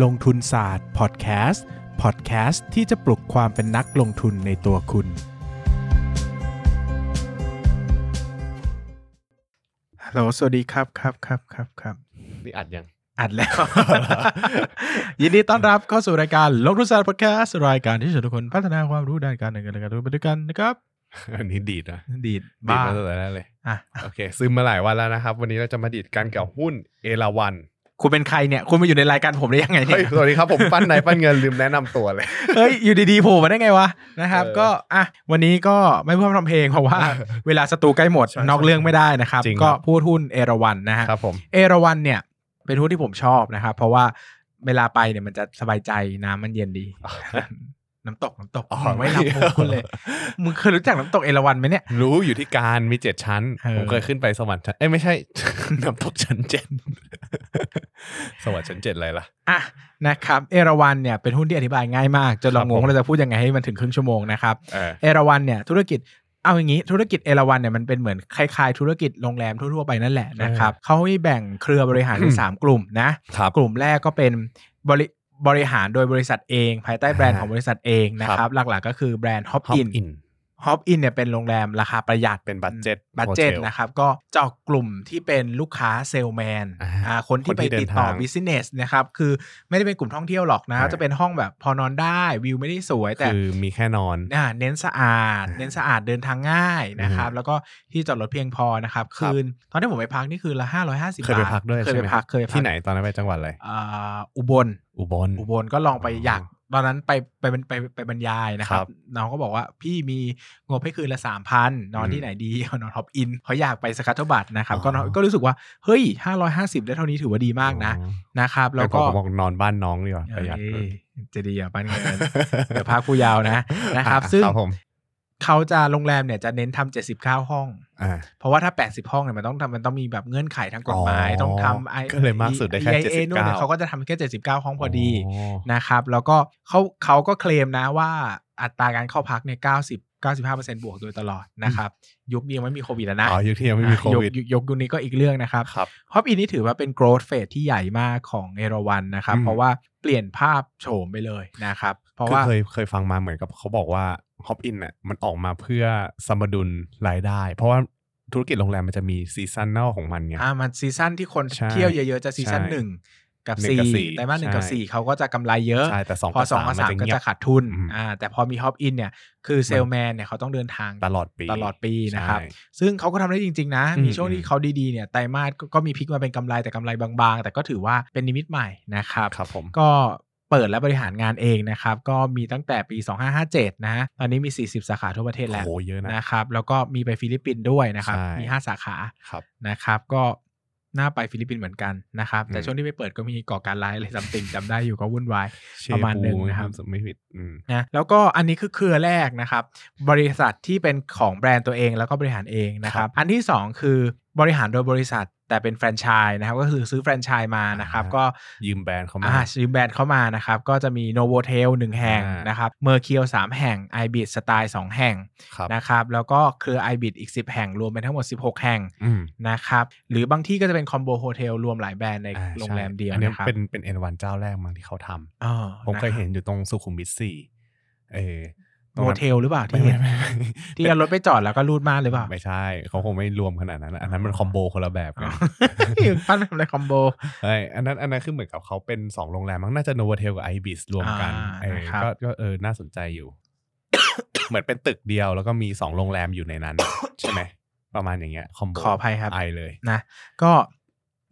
ลงทุนศาสตร์พอดแคสต์พอดแคสต์ที่จะปลุกความเป็นนักลงทุนในตัวคุณ ฮัลโหล สวัสดีครับครับครับครับครับนี่อัดยัง อัดแล้ว ยินดีต้อนรับเข้าสู่รายการลงทุนศาสตร์พอดแคสต์รายการที่ชวนทุกคนพัฒนาความรู้ด้านการเงินและการลงทุนไปด้วยกันนะครับอันนี้ดีดนะดีดดีดบ้ามาตั้งแต่แรกเลยอะโอเค ซึมมาหลายวันแล้วนะครับ วันนี้เราจะมาดีดกันกับหุ้นเอราวัน คุณเป็นใครเนี่ย คุณมาอยู่ในรายการผมได้ยังไงเนี่เฮ้ยยสวัสดีครับผมปั้นนายปั้นเงินลืมแนะนำตัวเลย เฮ้ย อยู่ดีๆโผล่มาได้ไงวะนะครับเออก็อะวันนี้ก็ไม่พูดพร่ำเพลงเพราะว่าเวลาสตูใกล้หมดใช่นอกเรื่องไม่ได้นะครับจริงก็ครับพูดหุ้นเอราวันนะฮะครับผมเอราวันเนี่ย เป็นหุ้นที่ผมชอบนะครับ เพราะว่าเวลาไปเนี่ยมันจะสบายใจน้ำมันเย็นดี น้ำตกน้ำตกอ๋อมึงไม่รับมุกคุณเลย มึงเคยรู้จักน้ำตกเอราวันไหมเนี่ย รู้อยู่ที่การมีเจ็ดชั้นเออผมเคยขึ้นไปสวรรค์ชั้น เอ้ยไม่ใช่ น้ำตกชั้นเจ็ดสวรรค์ชั้นเจ็ดอะไรล่ะ อะนะครับ เอราวันเนี่ยเป็นหุ้นที่อธิบายง่ายมาก จนเราครับงงผมว่าเราจะพูดยังไงให้มันถึงครึ่งชั่วโมงนะครับ เออเอราวันเนี่ยธุรกิจเอาอย่างนี้ธุรกิจเอราวันเนี่ยมันเป็นเหมือนคล้ายๆธุรกิจโรงแรมทั่วๆไปนั่นแหละนะครับเขาให้แบ่งเครือบริหารเป็นสามกลุ่มนะครับกลุ่มแรกก็เป็นบริ บริหารโดยบริษัทเอง ภายใต้แบรนด์อ่าของบริษัทเองนะคครัรับบหลักๆก็คือแบรนด์ฮอป Hop อิน In ฮอปอินเนี่ยเป็นโรงแรมราคาประหยัดเป็น budget hotel นะครับ ก็เจาะกลุ่มที่เป็นลูกค้าเซลแมนอ่าอ่าคนที่คนไปที่เดินติดต่อทาง business นะครับ คือไม่ได้เป็นกลุ่มท่องเที่ยวหรอกนะอ่าจะเป็นห้องแบบพอนอนได้วิวไม่ได้สวย แต่คือมีแค่นอนอ่าเน้นสะอาด เน้นสะอาดเดินทางง่ายนะครับอือฮึแล้วก็ที่จอดรถเพียงพอนะครับครับ คืน ตอนที่ผมไปพักนี่คือละห้าร้อยห้าสิบเคยไปพักด้วยเคยใช่ไปไหมพักเคยปพักที่ไหนตอนนั้นไปจังหวัดอะไรอ่าอุบลอุบลอุบลก็ลองไปอ๋อออยาก ตอนนั้นไปไปไปไปไปบรรยายนะครับครับ น้องก็บอกว่าพี่มีงบให้คืนละสามพันนอนอืมที่ไหนดีนอนท็อปอินเขาอยากไปสกัตเทบัตนะครับอ๋อก็น้องก็รู้สึกว่า เฮ้ยห้าร้อยห้าสิบได้เท่านี้ถือว่าดีมากนะอ๋อนะครับ แล้วก็ก็บอกนอนบ้านน้องดีกว่าประหยัดเอ้ยจะดีอะปันเงินเดี๋ยวพักผู้ยาวนะนะครับอ่ซึ่งครับผม เขาจะโรงแรมเนี่ยจะเน้นทำเจ็ดสิบเก้าห้องอ่าเพราะว่าถ้า 80 ห้องเนี่ยมันต้องทำมันต้องมีแบบเงื่อนไขทางกฎหมายอ๋อต้องทำไอก็เลยมากสุดได้แค่ EIA นู่นเนี่ย79เขาก็จะทำแค่ 79 ห้องพอดีโอ้นะครับ แล้วก็เขาเขาก็เคลมนะว่าอัตราการเข้าพักเนี่ย 90 95%บวกโดยตลอดนะครับ ยุคนี้ยังไม่มีโควิดแล้วนะอ๋อยุคที่ยังไม่มีโควิดยกยกยุคนี้ก็อีกเรื่องนะครับครับ Hop Inn นี่ถือว่าเป็น growth phase ที่ใหญ่มากของเอราวันนะครับอืมเพราะว่าเปลี่ยนภาพโฉมไปเลยนะครับ เพราะคือว่าเคยเคยฟังมาเหมือนกับเขาบอกว่า Hop Inn เนี่ยมันออกมาเพื่อสมดุลรายได้ เพราะว่าธุรกิจโรงแรมมันจะมี seasonal ของมันไงอ่ามัน season ที่คนใช่เที่ยวเยอะๆจะ season ใช่หนึ่งกับหนึ่งกับสี่สี่ไตรมาสหนึ่งกับใช่สี่เขาก็จะกำไรเยอะใช่แต่สองพอกับสองสามกับสามมันจะก็เงียบจะขาดทุนอืมอ่าแต่พอมี Hop Inn เนี่ย คือเซลแมนเนี่ยเขาต้องเดินทางตลอดปีตลอดปีนะครับใช่ซึ่งเขาก็ทำได้จริง ๆ นะอืมมีช่วงที่เขาดีๆเนี่ยไตรมาสก็ก็มีพลิกมาเป็นกำไรแต่กำไรบางๆ แต่ก็ถือว่าเป็นนิมิตใหม่นะครับครับผมก็ เปิดและบริหารงานเองนะครับ ก็มีตั้งแต่ปี 2557 นะตอนนี้มี 40 สาขาทั่วประเทศแล้วโอ้โหเยอะนะนะครับ แล้วก็มีไปฟิลิปปินส์ด้วยนะครับ ใช่ มี 5 สาขาครับนะครับ ก็น่าไปฟิลิปปินส์เหมือนกันนะครับ แต่อืมช่วงที่ไปเปิดก็มีก่อการร้ายอะไร something จำได้อยู่ก็วุ่นวายเชประมาณหนึ่งฟูนะครับถ้าไม่ผิดอืม นะแล้วก็อันนี้คือเครือแรกนะครับ บริษัทที่เป็นของแบรนด์ตัวเองแล้วก็บริหารเองนะครับ อันที่2คือบริหารโดยบริษัท แต่เป็นแฟรนไชส์นะครับก็คือซื้อแฟรนไชส์มานะครับอ่าก็ยืมแบรนด์เขามาอ่าซื้อแบรนด์เขามานะครับก็จะมี Novotel หนึ่งแห่งอ่านนะครับ Mercure สามแห่ง ibis Styles สองแห่งครับนะครับแล้วก็เครือ ibis อีก 10 แห่งรวมเป็นทั้งหมด 16 แห่งอืมนะครับหรือบางที่ก็จะเป็น combo hotel รวมหลายแบรนด์ในอ่าโรงแรมใช่เดียวอันนี้นะครับเป็นเป็นเอ็นวันเจ้าแรกมั้งที่เขาทำอ๋อผมเคยนะครับเห็นอยู่ตรงสุขุมวิทสี่เออตรง โฮนั้นเทลหรือเปล่าไม่ที่เห็นไม่ไม่ไม่ที่เอารถไปจอดแล้วก็รูดม่านหรือเปล่า ไม่ใช่เขาคงไม่รวมขนาดนั้น อันนั้นมันคอมโบคนละแบบกันปั้นทำอะไรคอมโบใช่อันนั้นอันนั้นคือเหมือนกับเขาเป็นสองโรงแรมมั้งน่าจะโน v เทลกับไอบิสรวมกันอ่าเออนะครับก็ก็เออน่าสนใจอยู่ เหมือนเป็นตึกเดียวแล้วก็มีสองโรงแรมอยู่ในนั้น ใช่ไหมประมาณอย่างเงี้ย combo ขออภัยครับไอเลยนะ ก็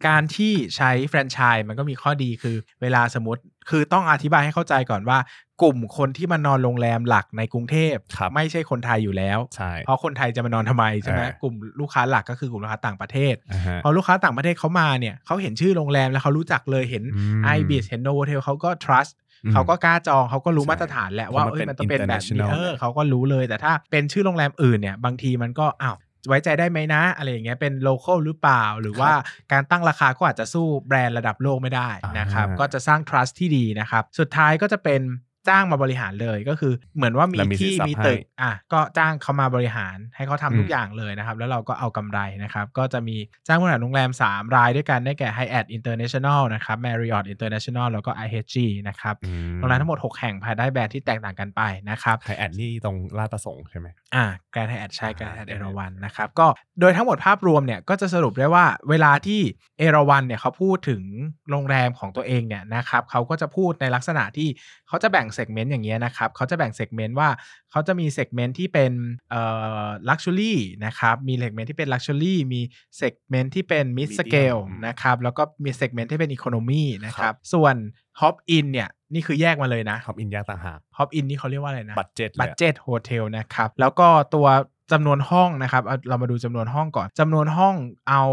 การที่ใช้แฟรนไชส์มันก็มีข้อดีคือ เวลาสมมติ คือต้องอธิบายให้เข้าใจก่อนว่า กลุ่มคนที่มานอนโรงแรมหลักในกรุงเทพครับไม่ใช่คนไทยอยู่แล้วใช่เพราะคนไทยจะมานอนทำไมใช่ไหมเออกลุ่มลูกค้าหลักก็คือกลุ่มลูกค้าต่างประเทศอ่าฮะพอลูกค้าต่างประเทศเขามาเนี่ยเขาเห็นชื่อโรงแรมแล้วเขารู้จักเลยเห็นอืม ibis เห็น Novotel เขาก็ trust อืมเขาก็กล้าจองเขาก็รู้ใช่มาตรฐานแหละว่าเพราะมันเอ้ยเป็นมันต้องเป็นแบบนี้ international เออเขาก็รู้เลยแต่ถ้าเป็นชื่อโรงแรมอื่นเนี่ย บางทีมันก็อ้าว ไว้ใจได้ไหมนะ อะไรอย่างเงี้ยเป็นโลเคอลหรือเปล่า หรือว่าการตั้งราคาก็อาจจะสู้แบรนด์ระดับโลกไม่ได้นะครับอ่าก็จะสร้าง trust ที่ดีนะครับ สุดท้ายก็จะเป็น จ้างมาบริหารเลยก็คือเหมือนว่ามีแล้วมีที่สินทรัพย์มีตึกให้อะก็จ้างเขามาบริหารให้เขาทำอืมทุกอย่างเลยนะครับ แล้วเราก็เอากำไรนะครับ ก็จะมีจ้างบริหารโรงแรม 3 รายด้วยกันได้แก่ Hyatt International นะครับ Marriott International แล้วก็ IHG นะครับอืมโรงแรมทั้งหมด 6 แห่งภายใต้แบรนด์ที่แตกต่างกันไปนะครับไฮแอดนี่ตรงราชประสงค์ใช่ไหมอ่า Grand Hyatt ใช่อ่าแกรนด์ไฮแอด Grand เอ Hyatt ราวันนะครับก็โดยทั้งหมดภาพรวมเนี่ยก็จะสรุปได้ว่าเวลาที่เอราวันเนี่ยเขาพูดถึงโรงแรมของตัวเองเนี่ยนะครับเขาก็จะพูดในลักษณะที่เขาจะแบ่ง segment อย่างเงี้ยนะครับเขาจะแบ่ง segment ว่าเขาจะมี segment ที่เป็นเอ่อ luxury นะครับมี segment ที่เป็น luxury มีเซกเมนต์ที่เป็นมิด Medium สเกลอืมนะครับแล้วก็มี segment ที่เป็น economy นะครับส่วนHop Inn เนี่ยนี่คือแยกมาเลยนะครับ Inn แยกต่างหาก Hop Inn นี่เขาเรียกว่าอะไรนะ budget budget hotel นะครับแล้วก็ตัว จำนวนห้องนะครับเอาเรามาดูจำนวนห้องก่อนจำนวนห้องเอา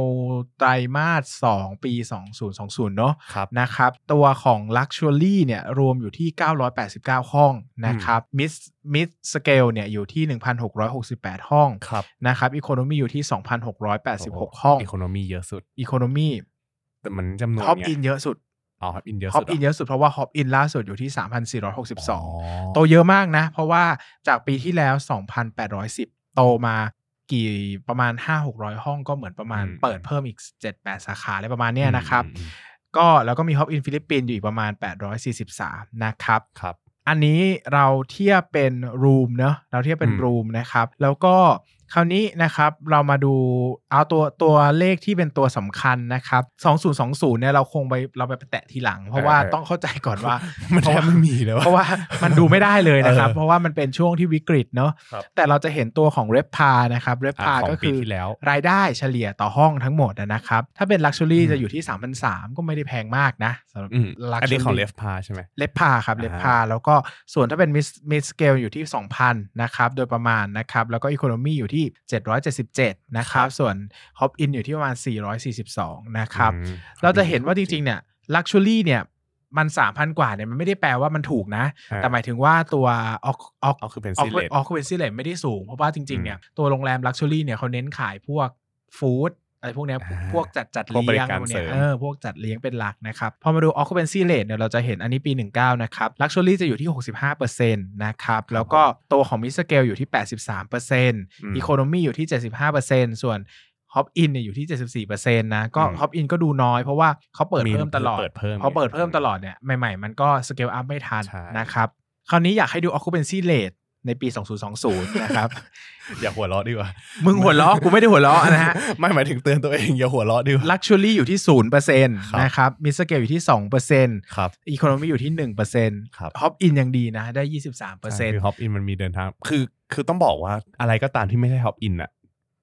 ไตรมาส 2 ปี 2020 เนอะครับนะครับ ตัวของ Luxury เนี่ยรวมอยู่ที่ 989 ห้องนะครับ mid midscale เนี่ยอยู่ที่ 1,668 ห้องครับนะครับ economy อยู่ที่ 2,686 ห้อง economy เยอะสุด economyแต่มันจำนวนไง Hop Inn เยอะสุดอ๋อ Hop Inn เยอะสุด Hop Innหรเยอะสุด เพราะว่า Hop Inn ล่าสุดอยู่ที่อ๋อ3,462 โตเยอะมากนะ เพราะว่าจากปีที่แล้ว 2,810 โตมากี่ประมาณ 5-600 ห้องก็เหมือนประมาณอืมเปิดเพิ่มอีก 7-8 สาขาอะไรประมาณเนี้ยนะครับอืมอืมก็แล้วก็มี Hop Inn ฟิลิปปินส์อยู่อีกประมาณ 843 นะครับครับ อันนี้เราเทียบเป็น room เนอะเราเทียบเป็นอืม room นะครับ แล้วก็ คราวนี้นะครับเรามาดูเอาตัวตัวเลขที่เป็นตัวสำคัญนะครับ 2020เนี่ยเราคงไปเราไปแตะทีหลัง เพราะว่าต้องเข้าใจก่อนว่ามันแทบไม่มีเลยเพราะว่ามันดูไม่ได้เลยนะครับเออเพราะว่ามันเป็นช่วงที่วิกฤตเนอะครับแต่เราจะเห็นตัวของเร p พานะครับเร p พาอะของก็ปีคือที่แล้วรายได้เฉลี่ยต่อห้องทั้งหมดนะครับ ถ้าเป็นลักชัวรี่อืมจะอยู่ที่3,300 ก็ไม่ได้แพงมากนะสำหรับอืมลักอันชันี้วของเลรี่ฟพาใช่ไหมเลฟพาครับเลฟอ่าพาแล้วก็ส่วนถ้าเป็นมิสมิสเกลอยู่ที่ 2,000นะครับโดยประมาณนะครับแล้วก็ economy อยู่ที่777 นะครับ ส่วน Hop Inn อยู่ที่ประมาณ 442 นะครับอืมเราจะเห็นว่าจริงๆ เนี่ย luxury เนี่ยมัน3,000กว่าเนี่ยมันไม่ได้แปลว่ามันถูกนะอ่าแต่หมายถึงว่าตัวออกออก occupancy rate ออกคูเปนซี่เลไม่ได้สูง เพราะว่าจริงๆเนี่ยตัวโรงแรม luxury เนี่ยเขาเน้นขายพวก food อะไรพวกเนี้ยอ่าพวกจัดจัดเลี้ยงพวกเนี้ยพวกบริการเสริมเออพวกจัดเลี้ยงเป็นหลักนะครับ พอมาดู occupancy rate เนี่ยเราจะเห็นอันนี้ปี 19 นะครับ luxury จะอยู่ที่ 65%นะครับ แล้วก็ตัวของ mid scale อยู่ที่ 83% economy อยู่ที่ 75%ส่วน hop in เนี่ยอยู่ที่ 74%นะก็อืม hop in ก็ดูน้อยเพราะว่าเขาเปิดมีเพิ่มตลอดเปิดเพิ่มพอเปิดเพิ่มตลอดเนี่ยใหม่ๆ มันก็ scale up ไม่ทันใช่นะครับคราวนี้อยากให้ดู occupancy rate ในปี 2020 นะครับอย่าหัวเราะดีกว่า มึงหัวเราะกูไม่ได้หัวเราะนะฮะ ไม่หมายถึงเตือนตัวเองอย่าหัวเราะดีกว่า luxury อยู่ที่0%นครับนะครับ mid scale อยู่ที่2%ครับ economy อยู่ที่1%ครับ Hop Inn ยังดีนะ ได้ใช่23%คือ Hop Inn มันมีเดินทาง คือคือต้องบอกว่าอะไรก็ตามที่ไม่ใช่ Hop Inn อะ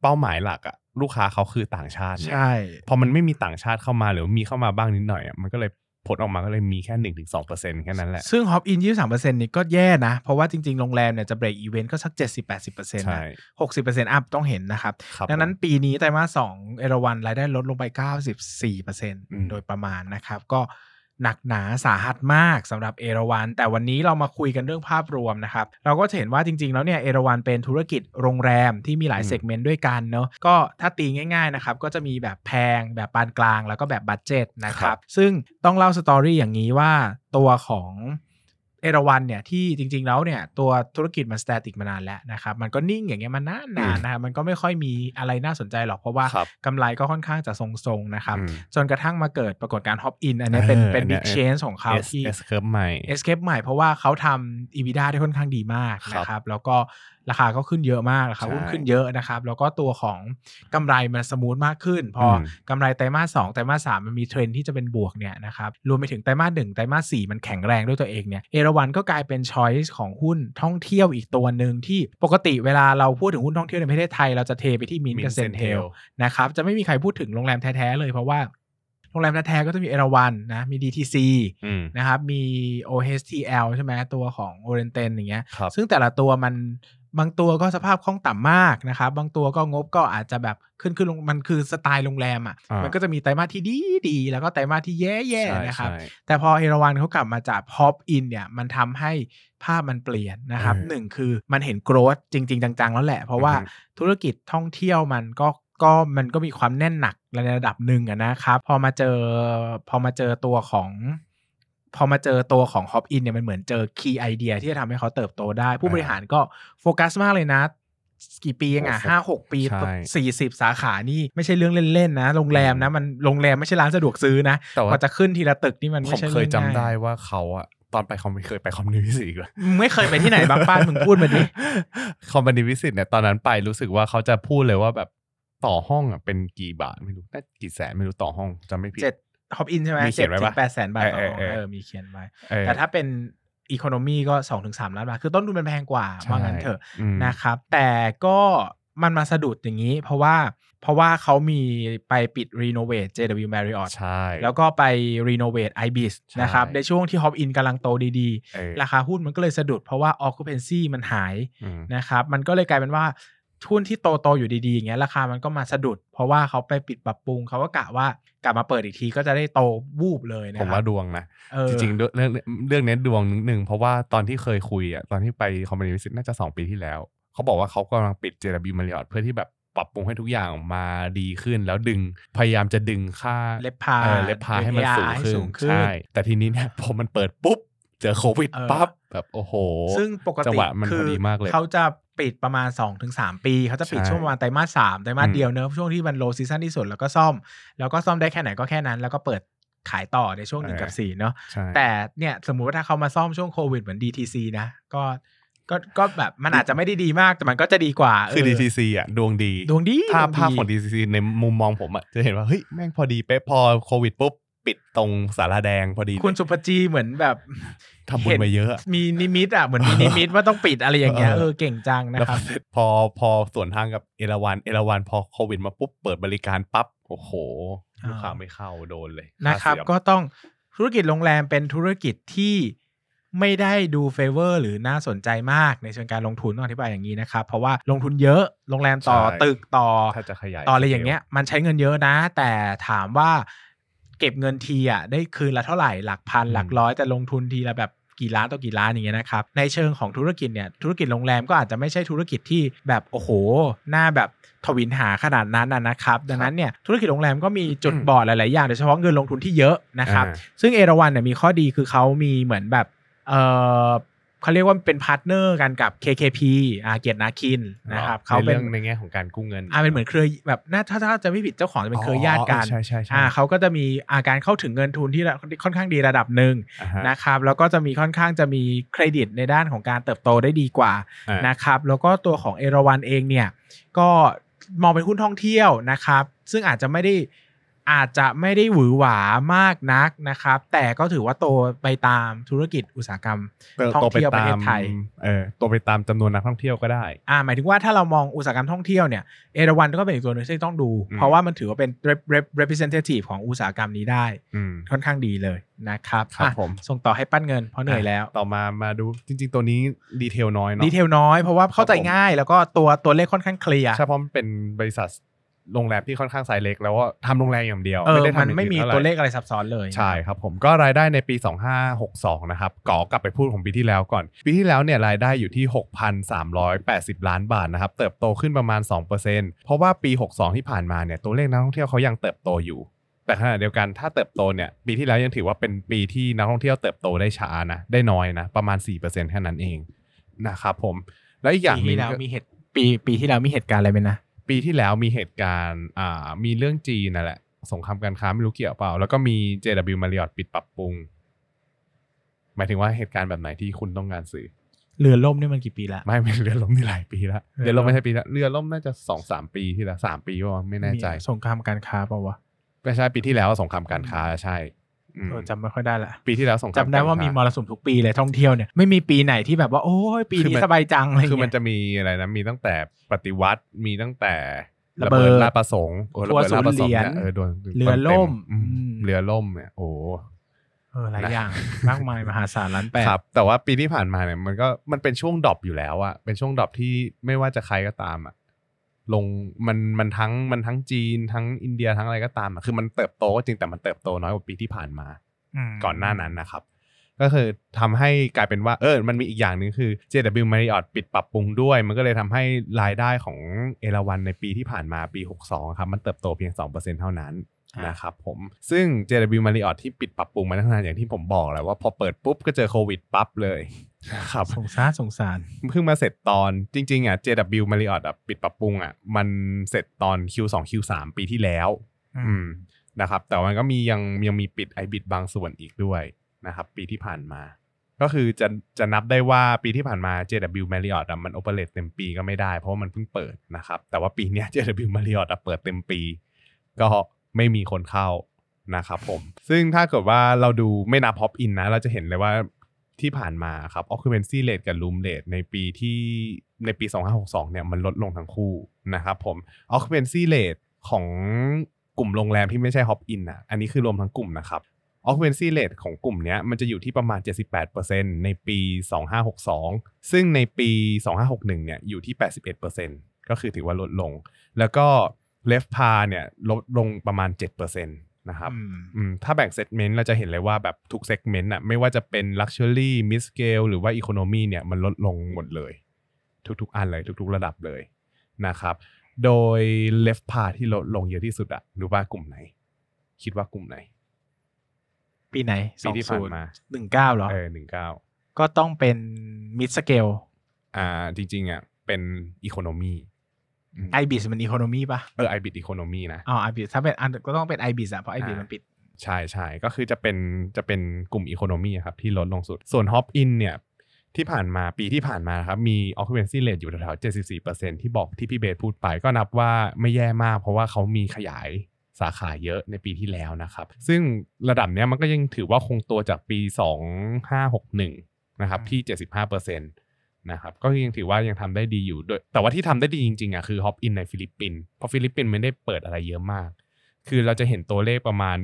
เป้าหมายหลักอะลูกค้าเขาคือต่างชาติไงใช่พอมันไม่มีต่างชาติเข้ามาหรือมีเข้ามาบ้างนิดหน่อยอะมันก็เลย ผลออกมาก็เลยมีแค่หนึ่งถึงสองเปอร์เซ็นแค่นั้นแหละ ซึ่ง hop in 23%นี่ก็แย่นะ เพราะว่าจริง ๆ โรงแรมเนี่ยจะ break even ก็สัก70-80%ใช่นะ60% up ต้องเห็นนะครับครับดังนั้นผมปีนี้ไตรมาส2เอราวันรายได้ลดลงไป94%โดยประมาณนะครับ ก็ หนักหนาสาหัสมากสำหรับเอราวัน แต่วันนี้เรามาคุยกันเรื่องภาพรวมนะครับ เราก็จะเห็นว่าจริง ๆ แล้วเนี่ยเอราวันเป็นธุรกิจโรงแรมที่มีหลายอืมเซกเมนต์ด้วยกันเนาะก็ถ้าตีง่ายๆนะครับก็จะมีแบบแพงแบบปานกลางแล้วก็แบบ budget นะครับ ซึ่งต้องเล่า story อย่างนี้ว่าตัวของ เอราวันเนี่ยที่จริง ๆ แล้วเนี่ยตัวธุรกิจมัน static มานานแล้วนะครับ มันก็นิ่งอย่างเงี้ยมานานๆนะครับมันก็ไม่ค่อยมีอะไรน่าสนใจหรอกเพราะว่าครับกำไรก็ค่อนข้างจะทรงๆนะครับอืมจนกระทั่งมาเกิดปรากฏการณ์ Hop Inn อันเนี้ยเป็นเออเป็นอันเนี้ย big change ของเขา S ที่ S curve ใหม่ escape ใหม่เพราะว่าเขาทำ EBITDA ได้ค่อนข้างดีมากครับนะครับแล้วก็ ราคาก็ขึ้นเยอะมากราคาใช่หุ้นขึ้นเยอะนะครับ แล้วก็ตัวของกำไรมัน smooth มากขึ้น พออมกำไรไตรมาสสองไตรมาสสามมันมีเทรนด์ที่จะเป็นบวกเนี่ยนะครับรวมไปถึงไตรมาสหนึ่งไตรมาสสี่มันแข็งแรงด้วยตัวเองเนี่ยเอราวันก็กลายเป็น choice ของหุ้นท่องเที่ยวอีกตัวหนึ่งที่ปกติเวลาเราพูดถึงหุ้นท่องเที่ยวในประเทศไทย เราจะเทไปที่ MINT MINT กับ CENTEL CENTEL นะครับจะไม่มีใครพูดถึงโรงแรมแท้ๆเลยเพราะว่า โรงแรมแท้ๆก็จะมีเอราวันนะ มี DTC อืมนะครับ มี OHTL ใช่ไหมตัวของ o r i e n t e n อย่างเงี้ยครับซึ่งแต่ละตัวมันบางตัวก็สภาพคล่องต่ำมากนะครับ บางตัวก็งบก็อาจจะแบบขึ้นขึ้นลงมันคือสไตล์โรงแรมอะอ่ามัมันก็จะมีไตรมาสที่ดีดีๆแล้วก็ไตรมาสที่แย่ใช่ๆนะครับใช่แต่พอเอราวันเขากลับมาจากพอปอินเนี่ย มันทำให้ภาพมันเปลี่ยนนะครับเออหนึ่งคือมันเห็นโกรธจริง ๆ จังๆ แล้วแหละ เพราะว่าอือฮึธุรกิจท่องเที่ยวมันก็ ก็มันก็มีความแน่นหนักในระดับหนึ่งอะนะครับ พอมาเจอพอมาเจอตัวของพอมาเจอตัวของ Hop In เนี่ยมันเหมือนเจอคีย์ไอเดียที่จะทำให้เขาเติบโตได้ ผู้บริหารก็โฟกัสมากเลยนะ กี่ปีเองอะห้าหกปีใช่สี่สิบสาขานี่ไม่ใช่เรื่องเล่น ๆ นะ โรงแรมนะ มันโรงแรมไม่ใช่ร้านสะดวกซื้อนะแต่กว่าว่าจะขึ้นทีละตึกนี่มันผไม่มใช่เคยรื่องจำง่าได้ว่าเขาอะตอนไปคอมมิเคยไปคอมมิวนิวิสิตอีกเลยมึงไม่เคยไปที่ไหนบางป้านมึงพูดมาดิcompany visit เนี่ยตอนนั้นไปรู้สึกว่าเขาจะพูดเลยว่าแบบ ต่อห้องอะเป็นกี่บาทไม่รู้น่ากี่แสนไม่รู้ต่อห้องจำไม่ผิด Hop Inn ใช่ไหมมีเขียนไว้ปะเจ็ดถึงแปดแสนบาทต่อเออเออเออเออมีเขียนไว้เออแต่ถ้าเป็น economy ก็สองถึงสามล้านบาท คือต้นทุนมันแพงกว่าใช่ว่างั้นเถอะอืมนะครับ แต่ก็มันมาสะดุดอย่างนี้ เพราะว่าเพราะว่าเขามีไปปิดรีโนเวท JW Marriott ใช่แล้วก็ไปรีโนเวท IBIS ใช่นะครับ ในช่วงที่ Hop Inn กำลังโตดีเออๆราคาหุ้นมันก็เลยสะดุดเพราะว่า occupancy มันหายอืมนะครับ มันก็เลยกลายเป็นว่า หุ้นที่โตโตๆอยู่ดีๆอย่างเงี้ยราคามันก็มาสะดุด เพราะว่าเขาไปปิดปรับปรุงเขาก็กะว่ากลับมาเปิดอีกทีก็จะได้โตวูบเลยนะผมครัว่าบดวงนะเออจริงๆ เรื่องเรื่องเนี้ยดวงนิดนึงเพราะว่าตอนที่เคยคุยอะตอนที่ไปคอมมิวนิวิสิตน่าจะสองปีที่แล้ว เขาบอกว่าเขากำลังปิด JW Marriott เพื่อที่แบบปรับปรุงให้ทุกอย่างมาดีขึ้นแล้วดึงพยายามจะดึงค่าRevPAR เออ RevPAR ให้มันสูงให้ขึ้นสูงขึ้นใช่แต่ทีนี้เนี่ยพอมันเปิดปุ๊บ เจอโควิดเออปั๊บแบบโอ้โหจังหวะมันพอดีมากเลย ซึ่งปกติคือเขาจะ ปิดประมาณ 2-3 ปี เขาจะปิดใช่ช่วงประมาณไตรมาสสามไตรมาสอืมเดียวเนอะช่วงที่มัน low season ที่สุดแล้วก็ซ่อม แล้วก็ซ่อมได้แค่ไหนก็แค่นั้น แล้วก็เปิดขายต่อในช่วงหนึ่งกับสี่เนาะใช่แต่เนี่ยสมมุติว่าถ้าเขามาซ่อมช่วงโควิดเหมือน DTC นะก็ก็ก็แบบมันอาจจะไม่ได้ดีมากแต่มันก็จะดีกว่า คือ DTC อะ ดวงดี ดวงดีภาพดวงดีภาพของ DTC ในมุมมองผมอะจะเห็นว่า เฮ้ย แม่งพอดีเป๊ะพอโควิดปุ๊บ ปิดตรงศาลาแดงพอดี คุณศุภจีเหมือนแบบทำบุญมาเยอะอะ มีนิมิตอะเหมือนมีนิมิตว่าต้องปิดอะไรอย่างเงี้ยเออเออเก่งจังนะแล้วครับ พอพอสวนทางกับเอราวันเอราวันพอโควิดมาปุ๊บเปิดบริการปั๊บโอ้โหอ่าลูกค้าไม่เข้าโดนเลยนะครับาเสื่อมก็ต้องธุรกิจโรงแรมเป็นธุรกิจที่ไม่ได้ดู favor หรือน่าสนใจมากในเชิงการลงทุนต้องอธิบายอย่างนี้นะครับ เพราะว่าลงทุนเยอะโรงแรมต่อใช่ตึกต่อถ้าจะขยายต่ออะไรอย่างเงี้ยมันใช้เงินเยอะนะ แต่ถามว่า เก็บเงินทีอะได้คืนละเท่าไหร่หลักพันหลักร้อยแต่ลงทุนทีละแบบกี่ล้านต่อกี่ล้านอย่างเงี้ยนะครับในเชิงของธุรกิจเนี่ยธุรกิจโรงแรมก็อาจจะไม่ใช่ธุรกิจที่แบบโอ้โห หน้าแบบทวินหาขนาดนั้นนะนะครับ ดังนั้นเนี่ยธุรกิจโรงแรมก็มีจุดบอดหลาย ๆ อย่างโดยเฉพาะเงินลงทุนที่เยอะนะครับอ่าซึ่งเอราวันเนี่ยมีข้อดีคือเขามีเหมือนแบบเออ เขาเรียกว่าเป็น partner กันกับ KKP อ่าเกียรตินาคินนะครับเขาในเป็นเรื่องในแง่ของการกู้เงินอ่าเป็นเหมือนเครือแบบน่าถ้าถ้าจะไม่ผิดเจ้าของจะเป็นเครือญาติกันใช่ใช่ใช่อ่าเขาก็จะมีอาการเข้าถึงเงินทุนที่ระค่อนข้างดีระดับหนึ่งอ่าฮะนะครับแล้วก็จะมีค่อนข้างจะมีเครดิตในด้านของการเติบโตได้ดีกว่าอ่านะครับแล้วก็ตัวของเอราวันเองเนี่ยก็มองเป็นหุ้นท่องเที่ยวนะครับ ซึ่งอาจจะไม่ได้ อาจจะไม่ได้หวือหวามากนักนะครับ แต่ก็ถือว่าโตไปตามธุรกิจอุตสาหกรรมท่องเที่ยวประเทศไทยเออโตไปตามจำนวนนักท่องเที่ยวก็ได้ อ่าหมายถึงว่าถ้าเรามองอุตสาหกรรมท่องเที่ยวเนี่ยเอราวันก็เป็นอีกตัวหนึงที่ต้องดูอืมเพราะว่ามันถือว่าเป็น rep- rep- representative ของอุตสาหกรรมนี้ได้อืมค่อนข้างดีเลยนะครับครับอะผมส่งต่อให้ปั้นเงินเพราะเหนื่อยแล้วต่อมามาดูจริง ๆ ตัวนี้ดีเทลน้อยเนาะดีเทลน้อยเพราะว่าเข้าใจครับผมง่ายแล้วก็ตัวตัวเลขค่อนข้างเคลียร์ใช่เพราะมันเป็นบริษัท โรงแรมที่ค่อนข้างไซส์เล็ก แล้วก็ทำโรงแรมอย่างเดียวเออได้ทำมันอย่างไม่อื่มีท่าหร่ตัวเลขอะไรซับซ้อนเลยใช่ครับผมก็รายได้ในปี 2562 นะครับก่อกลับไปพูดของปีที่แล้วก่อน ปีที่แล้วเนี่ยรายได้อยู่ที่ 6,380 ล้านบาทนะครับเติบโตขึ้นประมาณ 2%เพราะว่าปี 62 ที่ผ่านมาเนี่ยตัวเลขนักท่องเที่ยวเขายังเติบโตอยู่แต่ขณะเดียวกันถ้าเติบโตเนี่ยปีที่แล้วยังถือว่าเป็นปีที่นักท่องเที่ยวเติบโตได้ช้านะได้น้อยนะประมาณ 4%แค่นั้นเองนะครับผม แล้วอีกอย่างปีหนึที่งแล้วก็มีเหตุปีปีที่แล้วมีเหตุการณ์อะไรไหมนะ ปีที่แล้วมีเหตุการณ์อ่ามีเรื่องจีนนั่นแหละ สงครามการค้าไม่รู้เกี่ยวเปล่า แล้วก็มี JW Marriott ปิดปรับปรุง หมายถึงว่าเหตุการณ์แบบไหนที่คุณต้องการสื่อ เรือล่มนี่มันกี่ปีละ ไม่ไม่เรือล่มนี่หลายปีแล้วเรือเรือล่มล่มไม่ใช่ปีละเรือล่มน่าจะสองสามปีที่แล้วสามปีว่าไม่แน่ใจ มีสงครามการค้าเปล่าวะไม่ใช่ปีที่แล้วสงครามการค้าใช่อืมเออ จำไม่ค่อยได้ละปีที่แล้วสงครามจำได้ว่ามีมกรรสุมทุกปีเลยท่องเที่ยวเนี่ยไม่มีปีไหนที่แบบว่าโอ้ยปีคือนี้มันสบายจังอะไรค้าคือมันเงี้ยจะมีอะไรนะมีตั้งแต่ปฏิวัติมีตั้งแต่ระเบิดราชประสงค์โอ้ระเบิดราชประสงค์เนี่ยเออโดนเรือล่มต็ๆอืมอืมเรือล่มเนี่ยโอ้เออหลายนะอย่างมากมายมหาศาลล้านแปดครับ แต่ว่าปีที่ผ่านมาเนี่ยมันก็มันเป็นช่วง drop อยู่แล้วอะเป็นช่วง drop ที่ไม่ว่าจะใครก็ตามอะ ลงมันมันทั้งมันทั้งจีนทั้งอินเดียทั้งอะไรก็ตามอะคือมันเติบโตก็จริงแต่มันเติบโตน้อยกว่าปีที่ผ่านมามก่อนหน้านั้นนะครับ ก็คือทำให้กลายเป็นว่าเออมันมีอีกอย่างหนึ่งคือ JW Marriott ปิดปรับปรุงด้วย มันก็เลยทำให้รายได้ของเอราวันในปีที่ผ่านมาปี 62 ครับ มันเติบโตเพียง 2%เท่านั้น นะครับผมซึ่ง JW Marriott ที่ปิดปรับปรุงมาตั้งนานอย่างที่ผมบอกแหละว่าพอเปิดปุ๊บก็เจอโควิดปั๊บเลยนะครับสงสารสงสารเพิ่งมาเสร็จตอนจริงๆอะ JW Marriott อะปิดปรับปรุงอะมันเสร็จตอน Q2 Q3 ปีที่แล้ว อืมนะครับ แต่มันก็มียังยังมีปิดไอบิดบางส่วนอีกด้วยนะครับ ปีที่ผ่านมา ก็คือจะจะนับได้ว่าปีที่ผ่านมา JW Marriott อะมันโอเปเรตเต็มปีก็ไม่ได้เพราะว่ามันเพิ่งเปิดนะครับ แต่ว่าปีเนี้ย JW Marriott อะเปิดเต็มปี ก็ ไม่มีคนเข้านะครับผม ซึ่งถ้าเกิดว่าเราดูไม่นับ Hop In นะ เราจะเห็นเลยว่าที่ผ่านมาครับ Occupancy Rate กับ Room Rate ในปีที่ในปี 2562 เนี่ยมันลดลงทั้งคู่นะครับผม Occupancy Rate ของกลุ่มโรงแรมที่ไม่ใช่ Hop Inn อะอันนี้คือรวมทั้งกลุ่มนะครับ occupancy rate ของกลุ่มเนี้ยมันจะอยู่ที่ประมาณ 78%ในปี 2562 ซึ่งในปี 2561 เนี่ยอยู่ที่ 81%ก็คือถือว่าลดลง แล้วก็ RevPAR เนี่ยลดลงประมาณ 7%นะครับอืมอืมถ้าแบ่ง segment เราจะเห็นเลยว่าแบบทุก segment อะไม่ว่าจะเป็น Luxury Mid Scale หรือว่า Economy เนี่ยมันลดลงหมดเลย ทุกๆ อันเลย ทุกๆ ระดับเลยนะครับ โดย RevPAR ที่ลดลงเยอะที่สุดอะรู้ว่ากลุ่มไหน คิดว่ากลุ่มไหน ปีไหนปีที่ผ่านมาหนึ่งเก้าเหรอเออหนึ่งเก้าก็ต้องเป็น midscale อ่าจริงๆอะเป็น economy ibis มัน economy ป่ะเออ ibis economy นะอ๋อ ibis ถ้าเป็นอันก็ต้องเป็น ibis อะเพราะ ibis อ่ามัมันปิดใช่ใช่ก็คือจะเป็นจะเป็นกลุ่ม economy ครับที่ลดลงสุด ส่วน Hop Inn เนี่ยที่ผ่านมาปีที่ผ่านมาครับมี occupancy rate อยู่แถวๆ74%ที่บอกที่พี่เบสพูดไปก็นับว่าไม่แย่มากเพราะว่าเขามีขยายสาขาเยอะในปีที่แล้วนะครับ ซึ่งระดับเนี้ยมันก็ยังถือว่าคงตัวจากปี 2561 นะครับที่ 75% นะครับก็ยังถือว่ายังทำได้ดีอยู่ด้วยแต่ว่าที่ทำได้ดีจริงๆอะคือ Hop Inn ในฟิลิปปินส์เพราะฟิลิปปินส์ไม่ได้เปิดอะไรเยอะมาก คือเราจะเห็นตัวเลขประมาณ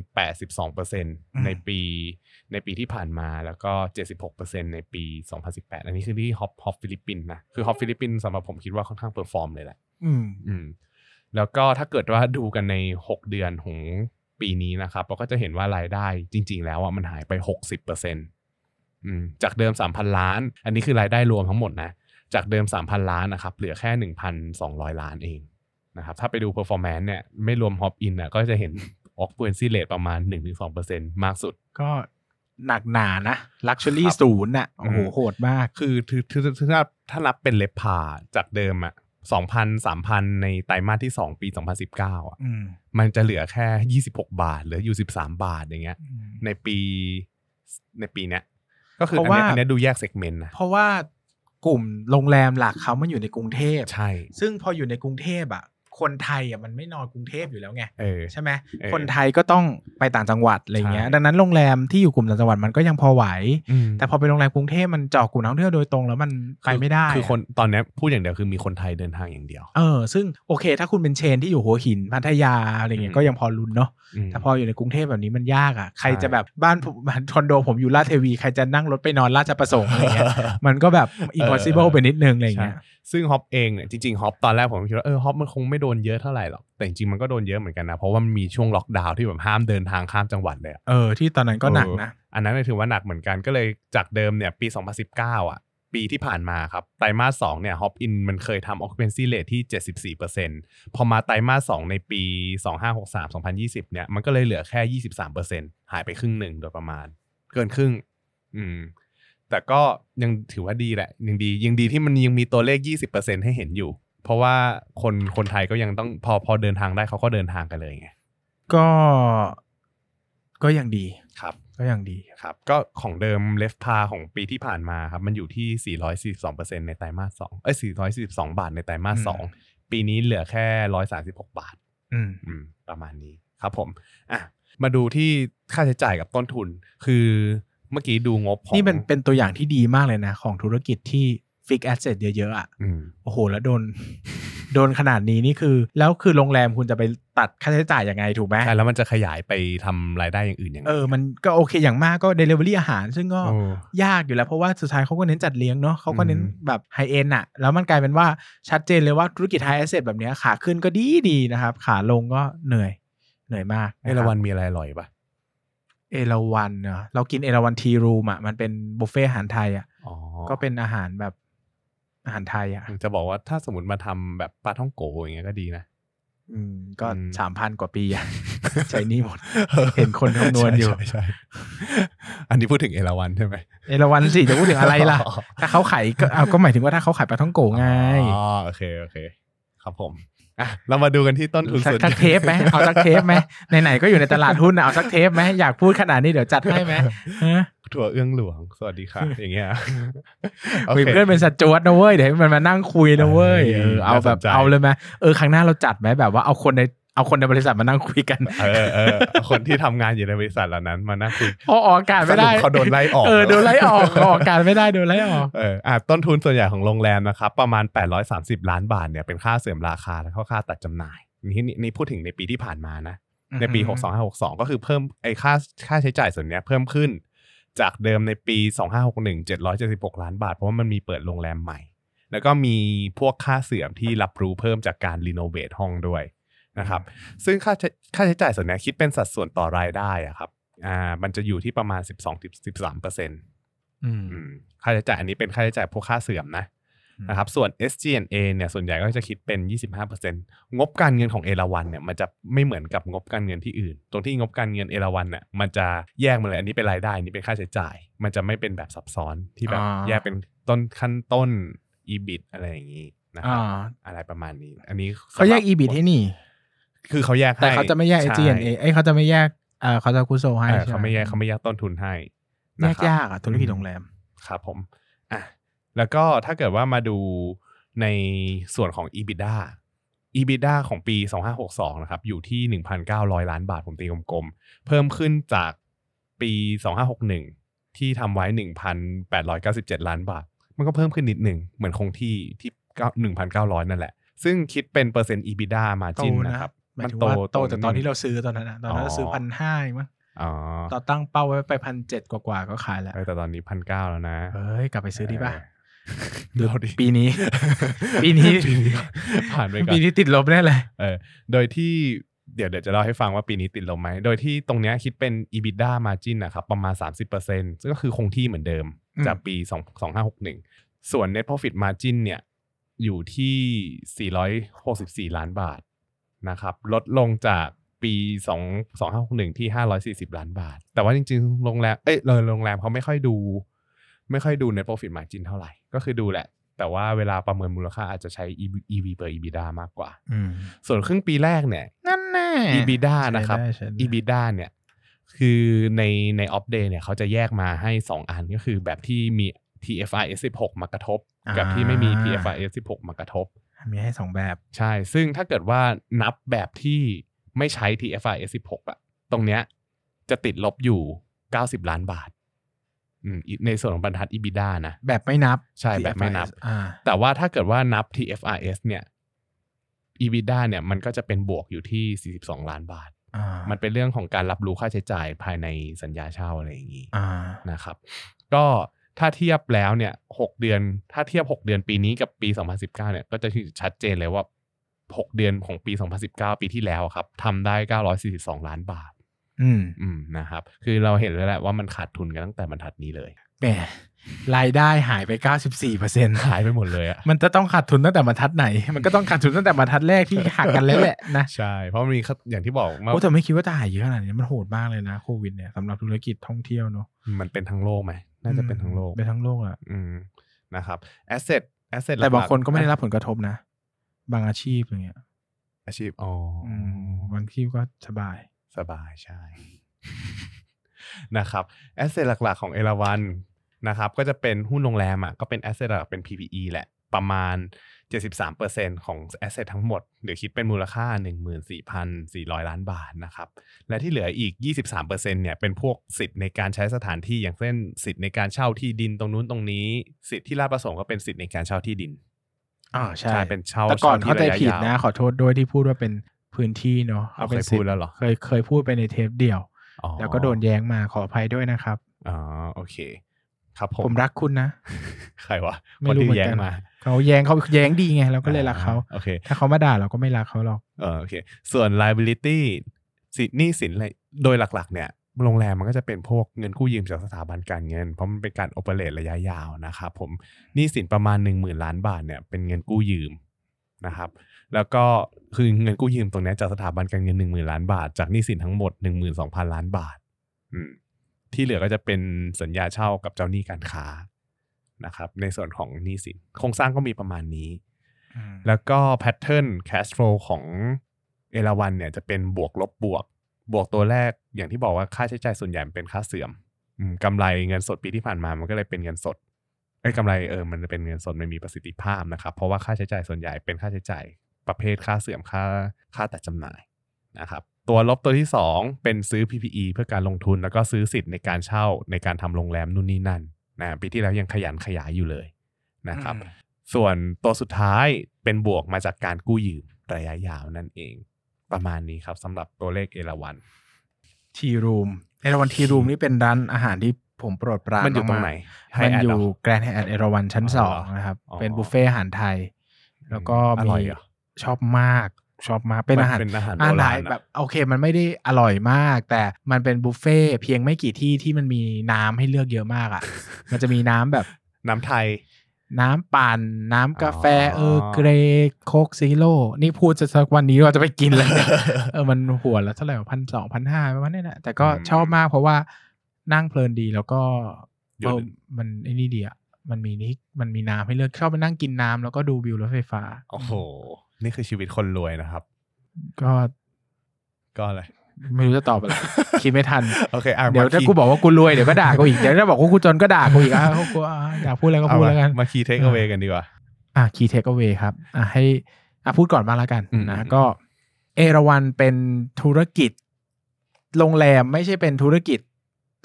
82%ในปีในปีที่ผ่านมาแล้วก็ 76%ในปี 2018 อันนี้คือที่ Hop Hop ฟิลิปปินส์นะคือ Hop ฟิลิปปินส์สำหรับผมคิดว่าค่อนข้าง perform เลยแหละอืมอืมแล้วก็ถ้าเกิดว่าดูกันใน 6 เดือนของปีนี้นะครับเราก็จะเห็นว่ารายได้จริง ๆ แล้วอะมันหายไป 60%อืม จากเดิม 3,000 ล้าน อันนี้คือรายได้รวมทั้งหมดนะ จากเดิม 3,000 ล้านนะครับ เหลือแค่ 1,200 ล้านเองนะครับ ถ้าไปดู performance เนี่ย ไม่รวม Hop Inn อะก็จะเห็น occupancy rate ประมาณ 1-2%มากสุด ก็หนักหนานะ luxury ครับศูนย์อะโอ้โหอืมโหดมากคือคือคือคือถ้าถ้านับเป็น RevPAR จากเดิมอะสองพันสามพันในไตรมาสที่สองปีสองพันสิบเก้าอะอืมมันจะเหลือแค่ยี่สิบหกบาท เหลืออยู่สิบสามบาทอย่างเงี้ยอืมในปีในปีเนี้ย ก็คือเพอันราะเนี้ยว่าอันเนี้ยดูแยก segment นะเพราะว่ากลุ่มโรงแรมหลักเขามันอยู่ในกรุงเทพใช่ ซึ่งพออยู่ในกรุงเทพอะ คนไทยอะมันไม่นอนกรุงเทพอยู่แล้วไงเออใช่ไหมเออคนไทยก็ต้องไปต่างจังหวัดอะไรเงี้ยใช่ดังนั้นโรงแรมที่อยู่กลุ่มต่างจังหวัดมันก็ยังพอไหวอืมแต่พอเป็นโรงแรมกรุงเทพมันเจาะกลุ่มนักท่องเที่ยวโดยตรงแล้วมันไปไม่ได้ คือคนอะตอนเนี้ยพูดอย่างเดียวคือมีคนไทยเดินทางอย่างเดียวเออซึ่งโอเค ถ้าคุณเป็นเชนที่อยู่หัวหินพัทยาอะไรเงี้อืยมก็ยังพอรุนเนาะอืมแต่พออยู่ในกรุงเทพแบบนี้มันยากอะใครใช่จะแบบบ้านผมบ้านคอนโดผมอยู่ลาดเทวีใครจะนั่งรถไปนอนราชประสงค์อะไรเงี้ยมันก็แบบ impossible ไปนิดนึงอะไรเงี้ยใช่ซึ่งฮอปเองเนี่ยจริงๆฮอปตอนแรกผมคิดว่าเออฮอปมันคงไม่โดนเยอะเท่าไหร่หรอกแต่จริงๆมันก็โดนเยอะเหมือนกันนะ เพราะว่ามันมีช่วงล็อกดาวน์ที่แบบห้ามเดินทางข้ามจังหวัดเลยอะเออที่ตอนนั้นก็หนักนะเอออันนั้นเนี่ยถือว่าหนักเหมือนกันก็เลยจากเดิมเนี่ยปี 2019 อะ ปีที่ผ่านมาครับไตรมาส2เนี่ยฮอปอินมันเคยทำ occupancy rate ที่ 74%พอมาไตรมาส2ในปี 2563 2020 เนี่ยมันก็เลยเหลือแค่ 23%หายไปครึ่งหนึ่งโดยประมาณ เกินครึ่ง อืม แต่ก็ยังถือว่าดีแหละยังดียังดีที่มันยังมีตัวเลข 20%ให้เห็นอยู่ เพราะว่าคนคนไทยก็ยังต้องพอพอเดินทางได้เขาก็เดินทางกันเลยไงก็ก็ยังดีครับ ก็ยังดีครับ ก็ของเดิมเลฟพาของปีที่ผ่านมาครับ มันอยู่ที่ 442%ในไตรมาส2เอ้ย442 บาทในไตรมาสอืม2ปีนี้เหลือแค่ 136 บาทอืมอืมประมาณนี้ครับผมอะมาดูที่ค่าใช้จ่ายกับต้นทุน คือ เมื่อกี้ดูงบของนี่เป็นเป็นตัวอย่างที่ดีมากเลยนะ ของธุรกิจที่ fixed asset เยอะๆอะอืมโอ้โห แล้วโดน โดนขนาดนี้นี่คือ แล้วคือโรงแรมคุณจะไปตัดค่าใช้จ่ายยังไงถูกไหมใช่แล้วมันจะขยายไปทำรายได้อย่างอื่นยังไงเออมันก็โอเคอย่างมากก็เดลิเวอรี่อาหาร ซึ่งก็โอ้ยากอยู่แล้ว เพราะว่าสุดท้ายเขาก็เน้นจัดเลี้ยงเนาะเขาก็เน้นอืมแบบ high-end อะแล้วมันกลายเป็นว่าชัดเจนเลยว่าธุรกิจ high asset แบบเนี้ยขาขึ้นก็ดีดีนะครับ ขาลงก็เหนื่อยเหนื่อยมากเอราวันมีอะไรอร่อยปะ เอราวันเนาะเรากินเอราวัน Tea Room อะมันเป็นบุฟเฟ่ต์อาหารไทยอะอ๋อก็เป็นอาหารแบบอาหารไทยอะจะบอกว่าถ้าสมมติมาทำแบบปาท่องโก๋อย่างเงี้ยก็ดีนะ อืม ก็อืมสามพันกว่าปีอะใช้หนี้หมด เห็นคนคำนวณอยู่ใช่ใช่ใช่อันนี้พูดถึงเอราวันใช่ไหมเอราวันสิจะพูดถึงอะไรล่ะ ถ้าเขาขายก็เอาก็หมายถึงว่าถ้าเขาขายปลาท่องโกไงอ๋อโอเคโอเค ครับผม อะเรามาดูกันที่ต้นทุนสักส่วนสักเทปไหมเอาสักเทปไหมไหนๆก็อยู่ในตลาดหุ้นอะเอาสักเทปไหมอยากพูดขนาดนี้เดี๋ยวจัดให้ไหมฮะถั่วเอื้องหลวง สวัสดีค่ะ อย่างเงี้ยโอมีเคเพื่อนเป็นสจวตนะเว้ยเดี๋ยวให้มันมานั่งคุยนะเว้ยเอเอออเอาแบบน่าสนใจเอาเลยไหมเออครั้งหน้าเราจัดไหมแบบว่าเอาคนใน เอาคนในบริษัทมานั่งคุยกัน เออเออคนที่ทำงานอยู่ในบริษัทเหล่านั้นมานั่งคุยพอออกอากาศไม่ได้สรุปเขาโดนไล่ออก เออโดนไล่ออกออกอากาศไม่ได้โดนไล่ออก เอออะต้นทุนส่วนใหญ่ของโรงแรมนะครับ ประมาณ 830 ล้านบาทเนี่ยเป็นค่าเสื่อมราคาและค่าตัดจำหน่ายนี่นี่นี่พูดถึงในปีที่ผ่านมานะ ในปีอือฮึ62 ก็คือเพิ่มไอ้ค่าค่าใช้จ่ายส่วนเนี้ยเพิ่มขึ้น จากเดิมในปี 2561 776 ล้านบาท เพราะว่ามันมีเปิดโรงแรมใหม่ แล้วก็มีพวกค่าเสื่อมที่รับรู้เพิ่มจากการรีโนเวทห้องด้วย นะครับ ซึ่งค่าใช้ค่าใช้จ่ายส่วนเนี้ยคิดเป็นสัดส่วนต่อรายได้อะครับอ่ามันจะอยู่ที่ประมาณ 12-13เปอร์เซ็นต์อืมอืมค่าใช้จ่ายอันนี้เป็นค่าใช้จ่ายพวกค่าเสื่อมนะอืมนะครับส่วน SG&A เนี่ยส่วนใหญ่ก็จะคิดเป็น 25%งบการเงินของเอราวันเนี่ยมันจะไม่เหมือนกับงบการเงินที่อื่น ตรงที่งบการเงินเอราวันเนี่ยมันจะแยกมาเลยอันนี้เป็นรายได้อันนี้เป็นค่าใช้จ่าย มันจะไม่เป็นแบบซับซ้อนที่แบบอ่าแยกเป็นต้นขั้นต้น EBIT อะไรอย่างนี้นะคอ่ารับอะไรประมาณนี้ อันนี้เขาแยกสำหรับ EBIT ให้นี่ คือเขาแยกให้แต่เขาจะไม่แยกใช่ SG&A เอ้ยเขาจะไม่แยกเอ่อเขาจะคุโซให้เออใช่หเขาไม่แยกเขาไม่แยกต้นทุนให้แยนะกครับยากอะธุรกิจโรงแรมครับผมอะแล้วก็ถ้าเกิดว่ามาดูในส่วนของ EBITDA EBITDA ของปี 2562 นะครับ อยู่ที่ 1,900 ล้านบาท ผมตีกลมๆ เพิ่มขึ้นจากปี 2561 ที่ทำไว้ 1,897 ล้านบาท มันก็เพิ่มขึ้นนิดหนึ่ง เหมือนคงที่ที่ 1,900 นั่นแหละ ซึ่งคิดเป็นเปอร์เซ็นต์ EBITDA มาโตจินนะนะครับห มายถึงว่าโตจากตอนที่เราซื้อตอนนั้นนะตอนนั้นเราอ๋อซื้อพันห้ามั้งอ๋อตอนตั้งเป้าไว้ไปพันเจ็ดกว่าๆก็ขายแล้วเออแต่ตอนนี้พันเก้าแล้วนะเฮ้ยกลับไปซื้อดีป่ะเดี๋ยวดิปีนี้ปีนี้ ปีนี้ผ่านไปก่อนปีนี้ติดลบแน่เลยเออโดยที่เดี๋ยวเดี๋ยวจะเล่าให้ฟังว่าปีนี้ติดลมไหม โดยที่ตรงเนี้ยคิดเป็น EBITDA margin นะครับ ประมาณ 30%ซึ่งก็คือคงที่เหมือนเดิมอืมจากปี2 2561 ส่วน net profit margin เนี่ย อยู่ที่ 464 ล้านบาท นะครับลดลงจากปี2 2561ที่ 540 ล้านบาท แต่ว่าจริงๆ โรงแรม เอ้ยเลยโรงแรมเขาไม่ค่อยดู ไม่ค่อยดู net profit margin เท่าไหร่ ก็คือดูแหละ แต่ว่าเวลาประเมินมูลค่าอาจจะใช้ EV per EBITDA มากกว่าอืมส่วนครึ่งปีแรกเนี่ย นั่นแน่ EBITDA ใช้ได้นะครับใช้ได้ EBITDA เนี่ย คือในในออฟเดย์เนี่ยเขาจะแยกมาให้ 2 อันก็คือแบบที่มี TFRS 16 มากระทบ กับที่ไม่มี TFRS 16 มากระทบ มีให้สองแบบ ใช่ ซึ่งถ้าเกิดว่านับแบบที่ไม่ใช้ TFRS 16อะตรงเนี้ยจะติดลบอยู่ 90 ล้านบาทอืมในส่วนของบรรทัด EBITDA นะ แบบไม่นับ ใช่ แบบไม่นับ TFRS อ่าแต่ว่าถ้าเกิดว่านับ TFRS เนี่ย EBITDA เนี่ยมันก็จะเป็นบวกอยู่ที่ 42 ล้านบาทอ่ามันเป็นเรื่องของการรับรู้ค่าใช้จ่ายภายในสัญญาเช่าอะไรอย่างนี้อ่านะครับ ก็ ถ้าเทียบแล้วเนี่ยหกเดือน ถ้าเทียบ 6 เดือนปีนี้กับปี 2019เนี่ยก็จะชัดเจนเลยว่า 6 เดือนของปี 2019 ปีที่แล้วครับทำได้ 942 ล้านบาท อืมอืมนะครับ คือเราเห็นแล้วแหละว่ามันขาดทุนกันตั้งแต่บรรทัดนี้เลยแหมรายได้หายไป 94เปอร์เซ็นต์หายไปหมดเลยอะมันจะต้องขาดทุนตั้งแต่บรรทัดไหน มันก็ต้องขาดทุนตั้งแต่บรรทัดแรกที่หักกันแล้วแหละนะ ใช่ เพราะมันมีค่าอย่างที่บอกว่าโอ้แต่ไม่คิดว่าจะหายเยอะขนาดนี้มันโหดมากเลยนะโควิดเนี่ยสำหรับธุรกิจท่องเที่ยวเนาะมันเป็นทั้งโลกไหม น่าจะเป็นทั้งโลกเป็นทั้งโลกอะอืมนะครับ asset asset แต่บางคนก็ไม่ได้รับผลกระทบนะ บางอาชีพอย่างเงี้ย อาชีพอ๋อออืมบางที่ก็สบาย สบายใช่นะครับ asset หลักๆของเอราวันนะครับ ก็จะเป็นหุ้นโรงแรมอะก็เป็น asset หลักเป็น PPE แหละประมาณ 73%ของ asset ทั้งหมด หรือคิดเป็นมูลค่า 14,400 ล้านบาทนะครับ และที่เหลืออีก 23%เนี่ยเป็นพวกสิทธิ์ในการใช้สถานที่อย่างเช่นสิทธิ์ในการเช่าที่ดินตรงนู้นตรงนี้ สิทธิ์ที่ราชประสงค์ก็เป็นสิทธิ์ในการเช่าที่ดินอ่าใช่ใช่เป็นเช่าแต่ก่อนเช่าที่เข้าใจระยะผิดยาวนะขอโทษด้วยที่พูดว่าเป็นพื้นที่เนาะเอาป็นเคยสิทพูดธิ์แล้วเหรอเคยเคยพูดไปในเทปเดียวอ๋อแล้วก็โดนแย้งมาขออภัยด้วยนะครับอ๋อโอเค ครับผมผมรักคุณนะ ใครวะไม่คนรู้ที่เหมือนแย้งกันมาเขาแย้งเขาแย้งดีไง เราก็เลยรักเขาอ่โอเค ถ้าเขามาด่าเราก็ไม่รักเขาหรอกเออโอเค ส่วน liability สิหนี้สินอะไรโดยหลักๆ เนี่ยโรงแรมมันก็จะเป็นพวกเงินกู้ยืมจากสถาบันการเงิน เพราะมันเป็นการโอเปเรตระยะยาวนะครับผมหนี้สินประมาณ 1 0,000 ล้านบาทเนี่ยเป็นเงินกู้ยืมนะครับ แล้วก็คือเงินกู้ยืมตรงนี้จากสถาบันการเงินหนึ่งหมื่นล้านบาท จากหนี้สินทั้งหมดหนึ่งหมื่นสองพันล้านบาทอืม ที่เหลือก็จะเป็นสัญญาเช่ากับเจ้าหนี้การค้านะครับ ในส่วนของหนี้สินโครงสร้างก็มีประมาณนี้ แล้วก็แพทเทิร์น cash flow ของเอราวันเนี่ยจะเป็นบวกลบบวก บวกตัวแรกอย่างที่บอกว่าค่าใช้จ่ายส่วนใหญ่เป็นค่าเสื่อมกำไรเงินสดปีที่ผ่านมามันก็เลยเป็นเงินสดไอ้กำไรเออมันเป็นเงินสดไม่มีประสิทธิภาพนะครับ เพราะว่าค่าใช้จ่ายส่วนใหญ่เป็นค่าใช้จ่ายประเภทค่าเสื่อมค่าค่าแต่จำหน่ายนะครับ ตัวลบตัวที่ 2 เป็นซื้อ PPE เพื่อการลงทุนแล้วก็ซื้อสิทธิ์ในการเช่าในการทำโรงแรมนู่นนี่นั่นนะปีที่แล้วยังขยันขยายอยู่เลยนะครับ ส่วนตัวสุดท้ายเป็นบวกมาจากการกู้ยืมระยะยาวนั่นเอง ประมาณนี้ครับสำหรับตัวเลขเอราวันทีรูมเอราวันทีรูมนี่เป็นร้านอาหารที่ผมโปรดปรานมันอยู่ตรงไหนมันอยู่ Hyatt เหรแกรนด์ไฮแอทเอราวันชั้นอ๋อสองเหรอนะครับอ๋อเป็นบุฟเฟ่อาหารไทย แล้วก็อมีร่อยเหรอชอบมาก ชอบมากเป็นอาหารเป็นอาหารอาโบหารไทรายณแบบโอเค มันไม่ได้อร่อยมาก แต่มันเป็นบุฟเฟ่เพียงไม่กี่ที่ที่มันมีน้ำให้เลือกเยอะมากอะ มันจะมีน้ำแบบน้ำไทย น้ำปั่น น้ำกาแฟอ๋อเออเกรโคกซีโร่นี่พูดจะสักวันนี้ว่าจะไปกินเลยเนี่ยเออมันหัวละเท่าไหร่พันสองพันห้าประมาณนี้แหละแต่ก็อืมชอบมากเพราะว่านั่งเพลินดีแล้วก็หยุเอดอมันไอ้นี่ดีอะมันมีนี่มันมีน้ำให้เลือกชอบไปนั่งกินน้ำแล้วก็ดูวิวรถไฟฟ้า โอ้โห นี่คือชีวิตคนรวยนะครับ ก็ก็อะไรไม่รู้จะตอบอะไรคิดไม่ทันโอเคอะเดี๋ยวมาถ้าคีย์กูบอกว่ากูรวยเดี๋ยวก็ด่ากูอีกเดี๋ยวถ้าบอกว่ากูจนก็ด่ากูอีกอะกูอะอยากพูดอะไรก็เอาพูดมาแล้วกันมาคีย์เทคเอาไว้กันดีกว่า อะ key takeaway ครับอะให้อะพูดก่อนบ้างแล้วกันอืมนะอืมก็ เอราวันเป็นธุรกิจ โรงแรมไม่ใช่เป็นธุรกิจ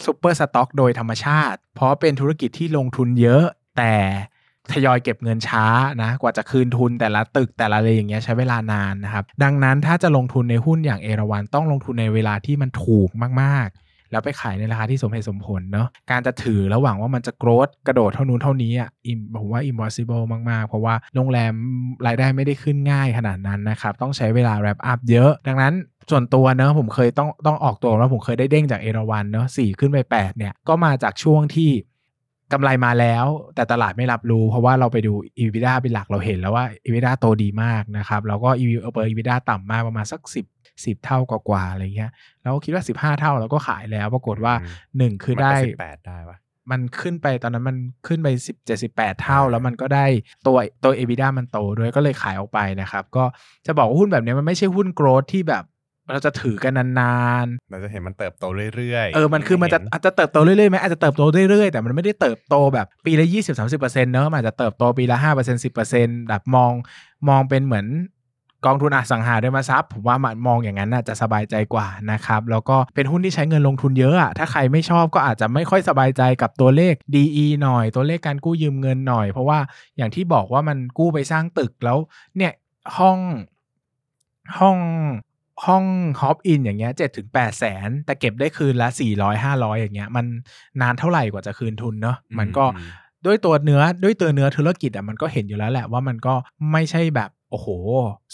ซูเปอร์สต็อก โดยธรรมชาติ เพราะเป็นธุรกิจที่ลงทุนเยอะแต่ ทยอยเก็บเงินช้านะกว่าจะคืนทุนแต่ละตึกแต่ละอะไรอย่างเงี้ยใช้เวลานานนะครับ ดังนั้นถ้าจะลงทุนในหุ้นอย่างเอราวันต้องลงทุนในเวลาที่มันถูกมากๆ แล้วไปขายในราคาที่สมเหตุสมผลเนาะการจะถือแล้วหวังว่ามันจะโกรธกระโดดเท่านู้นเท่านี้อะผมว่า impossible มากๆ เพราะว่าโรงแรมรายได้ไม่ได้ขึ้นง่ายขนาดนั้นนะครับต้องใช้เวลา wrap up เยอะ ดังนั้นส่วนตัวเนอะผมเคยต้องต้องออกตัวแล้วผมเคยได้เด้งจากเอราวันเนอะสี่ขึ้นไป8เนี่ยก็มาจากช่วงที่ กำไรมาแล้ว แต่ตลาดไม่รับรู้ เพราะว่าเราไปดู EBITDA เป็นหลักเราเห็นแล้วว่า EBITDA โตดีมากนะครับ แล้วก็ EV เปอร์ EBITDA ต่ำมากประมาณสัก 10 10 เท่ากว่าๆอะไรเงี้ยเราก็คิดว่า 15 เท่าเราก็ขายแล้ว ปรากฏว่าอืม1คือได้สิบแปดได้ปะมันขึ้นไปตอนนั้นมันขึ้นไปสิบเจ็ดสิบแปดเท่า แล้วมันก็ได้ตัวตัว EBITDA มันโตด้วยก็เลยขายออกไปนะครับ ก็จะบอกว่าหุ้นแบบนี้มันไม่ใช่หุ้นโกรดที่แบบ เราจะถือกันนานเราจะเห็นมันเติบโตเรื่อยๆๆเออ มันคือมันจะเห็อาจจะเติบโตเรื่อยๆไหมอาจจะเติบโตเรื่อยๆ แต่มันไม่ได้เติบโตแบบปีละยี่สิบสามสิบเปอร์เซ็นต์เนอะมันอาจจะเติบโตปีละห้าเปอร์เซ็นต์สิบเปอร์เซ็นต์แบบมองมองเป็นเหมือนกองทุนอสังหาริมทรัพย์ผมว่ามันมองอย่างนั้นน่ะจะสบายใจกว่านะครับ แล้วก็เป็นหุ้นที่ใช้เงินลงทุนเยอะอะถ้าใครไม่ชอบก็อาจจะไม่ค่อยสบายใจกับตัวเลข DE หน่อย ตัวเลขการกู้ยืมเงินหน่อย เพราะว่าอย่างที่บอกว่ามันกู้ไปสร้างตึกแล้วเนี่ยห้องห้อง ห้องฮอปอินอย่างเงี้ยเจ็ดถึงแปดแสนแต่เก็บได้คืนละสี่ร้อยห้าร้อยอย่างเงี้ย มันนานเท่าไหร่กว่าจะคืนทุนเนาะมันก็อืมด้วยตัวเนื้อด้วยตัวเนื้อธุรกิจอะมันก็เห็นอยู่แล้วแหละว่ามันก็ไม่ใช่แบบโอ้โห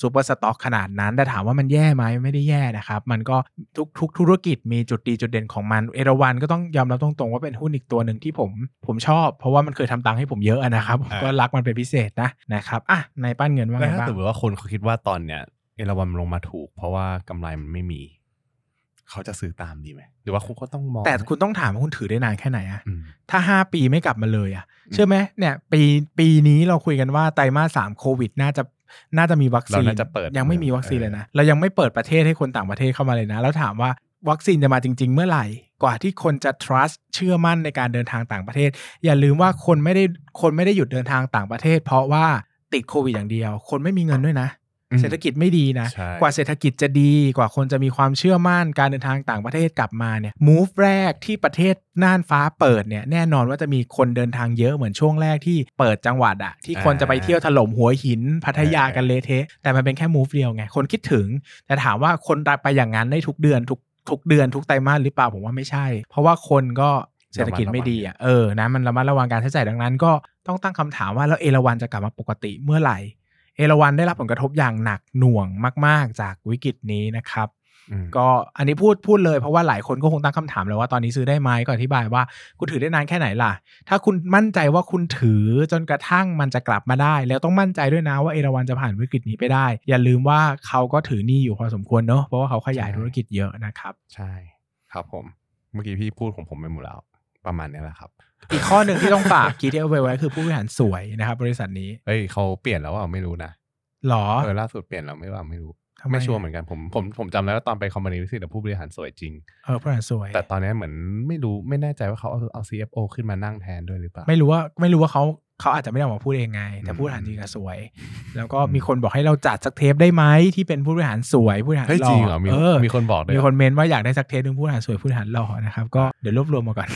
superstock ขนาดนั้นแต่ถามว่ามันแย่ไหมไม่ได้แย่นะครับ มันก็ทุกทุกธุรกิจมีจุดดีจุดเด่นของมัน เอราวันก็ต้องยอมรับตรงๆ ว่าเป็นหุ้นอีกตัวหนึ่งที่ผม ผมชอบ เพราะว่ามันเคยทำตังค์ให้ผมเยอะอะนะครับผมก็รักมันเป็นพิเศษนะนะครับอะในปั้นเงินว่าแล้วไงถ้าบ้างสมมติว่าคนเขาคิดว่าตอนเนี้ยเอราวันมันลงมาถูก เพราะว่ากำไรมันไม่มี เขาจะซื้อตามดีไหมหรือว่าคุณก็ต้องมองแต่คุณต้องถามว่าคุณถือได้นานแค่ไหนอะอืมถ้าห้าปีไม่กลับมาเลยอะอืมเชื่อไหมเนี่ยปีปีนี้เราคุยกันว่าไตรมาสสามโควิดน่าจะน่าจะมีวัคซีนเราน่าจะเปิดยังไม่มีวัคซีนเลยนะเรายังไม่เปิดประเทศให้คนต่างประเทศเข้ามาเลยนะ แล้วถามว่าวัคซีนจะมาจริง ๆ เมื่อไหร่ กว่าที่คนจะ trust เชื่อมั่นในการเดินทางต่างประเทศ อย่าลืมว่าคนไม่ได้คนไม่ได้หยุดเดินทางต่างประเทศ เพราะว่าติดโควิดอย่างเดียว คนไม่มีเงินด้วยนะอืม เศรษฐกิจไม่ดีนะใช่กว่าเศรษฐกิจจะดีกว่าคนจะมีความเชื่อมั่นการเดินทางต่างประเทศกลับมาเนี่ย move แรกที่ประเทศน่านฟ้าเปิดเนี่ยแน่นอนว่าจะมีคนเดินทางเยอะเหมือนช่วงแรกที่เปิดจังหวัดอะที่คนจะไปเที่ยวถล่มหัวหิน พัทยากันเละเทะแต่มันเป็นแค่ move เดียวไง คนคิดถึง แต่ถามว่าคนไปอย่างนั้นได้ทุกเดือนทุกทุกเดือนทุกไตรมาสหรือเปล่าผมว่าไม่ใช่ เพราะว่าคนก็เศรษฐกิจไม่ดีอะเออนะมันระมัดระวังการใช้จ่ายดังนั้น ก็ต้องตั้งคำถามว่าแล้วเอราวันจะกลับมาปกติเมื่อไหร่ เอราวันได้รับผลกระทบอย่างหนักหน่วงมาก ๆ จากวิกฤตนี้นะครับก็อันนี้พูดพูดเลยเพราะว่าหลายคนก็คงตั้งคำถามเลยว่าตอนนี้ซื้อได้ไหมก็อธิบายว่าคุณถือได้นานแค่ไหนล่ะ ถ้าคุณมั่นใจว่าคุณถือจนกระทั่งมันจะกลับมาได้ แล้วต้องมั่นใจด้วยนะว่าเอราวันจะผ่านวิกฤตนี้ไปได้ อย่าลืมว่าเขาก็ถือหนี้อยู่พอสมควรเนอะเพราะว่าเขาขยายธุรกิจเยอะนะครับ ใช่ ครับผม เมื่อกี้พี่พูดของผมไปหมดแล้ว ประมาณนี้แหละครับ อีกข้อหนึ่งที่ต้องฝากคีย์ที่เอาไว้ไว้คือผู้บริหารสวยนะครับ บริษัทนี้เฮ้ยเขาเปลี่ยนแล้วอะไม่รู้นะหรอเออล่าสุดเปลี่ยนแล้วไม่ว่าไม่รู้ทำไมไม่ชัวร์เหมือนกันผมผมผมจำได้ว่าตอนไปคอมมานีวิสิตผู้บริหารสวยจริงเออผู้บริหารสวย แต่ตอนนี้เหมือนไม่รู้ไม่แน่ใจว่าเขาเอาเอา CFO ขึ้นมานั่งแทนด้วยหรือเปล่า ไม่รู้ว่าไม่รู้ว่าเขา เขาอาจจะไม่ได้ออกมาพูดเองไง แต่อืมผู้บริหารจริงอะสวย แล้วก็มีคนบอกให้เราจัดสักเทปได้ไหมที่เป็นผู้บริหารสวยผู้บริหารเฮ้ยหล่จริงอเหรอมีเออมีคนบอกด้วยมีคนเมนว่าอยากได้สักเทปหนึ่งผู้บริหารสวยผู้บริหารหล่อนะครับก็เดี๋ยวรวบรวมมาก่อน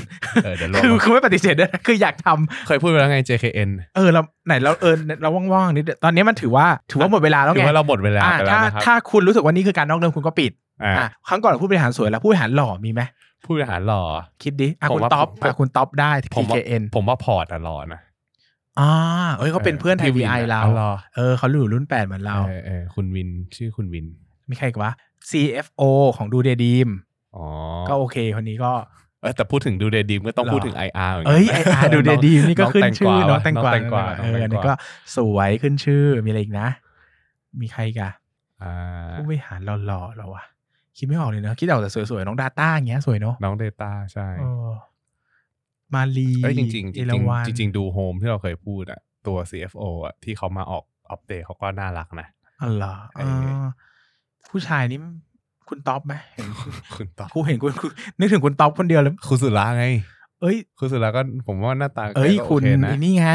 เออเดี๋ยวลองคือคือไม่ปฏิเสธด้วยนะคืออยากทำเคยพูดไปแล้วไง JKN เออเราไหนเราเออเราว่างๆนิดเดียวตอนนี้มันถือว่าถือว่าหมดเวลาแล้วถืไงอว่าเราหมดเวลาอะไปแล้วถ้านะครับถ้าคุณรู้สึกว่านี่คือการนอกเรื่องคุณก็ปิดอ่าอะครั้งก่อนเราผู้บริหารสวยแล้วผู้บริหารหล่อมีไหมผู้บริหารหล่อคิดดิอะผมคุณว่าท็อปผมอะคุณท็อปได้ที่ผมว่า PKN ผมว่าพอร์ตอะหล่อนะ อ่าเอ้ยเขาเป็นเพื่อนไทยพี่วีวินไออะเราอ๋อเหรอเออเขาอยู่รุ่นแปดเหมือนเราเออเออคุณวินชื่อคุณวินมีใครอีกวะ CFO ของดูเดดีมอ๋อก็โอเคคนนี้ก็เออแต่พูดถึง Do Day Dream ก็ต้องหรอพูดถึง IR เหมือนกัเอ้ยนะ IR Do Day Dream นี่ก็ขึ้นชื่อน้น้อองงแตแตงงกกวาวาน้องแตงกวาเอออันนี้ก็สวยขึ้นชื่อมีอะไรอีกนะ มีใครอีกอะอ่าผู้บริหารหล่อๆเราวะคิดไม่ออกเลยเนอะคิดออกแต่สวยๆ น้องดาต้าอย่างเงี้ยสวยเนอะน้องเดต้าใช่เออ มาลีเอ้ยจริงๆจริงเอราวัณๆจริง ๆ ดูโฮมที่เราเคยพูดอะตัว CFO อะที่เขามาออกอัปเดตเขาก็น่ารักนะอ๋อเหรอเออเออผู้ชายนี่คุณท็อปไหมเห็นคุณต๊อบกูเห็นคุณคุณนึกถึงคุณท็อปคนเดียวเลยคุณสุราไง เอ้ย คุณสุราก็ผมว่าหน้าตาเอ้ยก็โคุณนะไอ้นี่ไง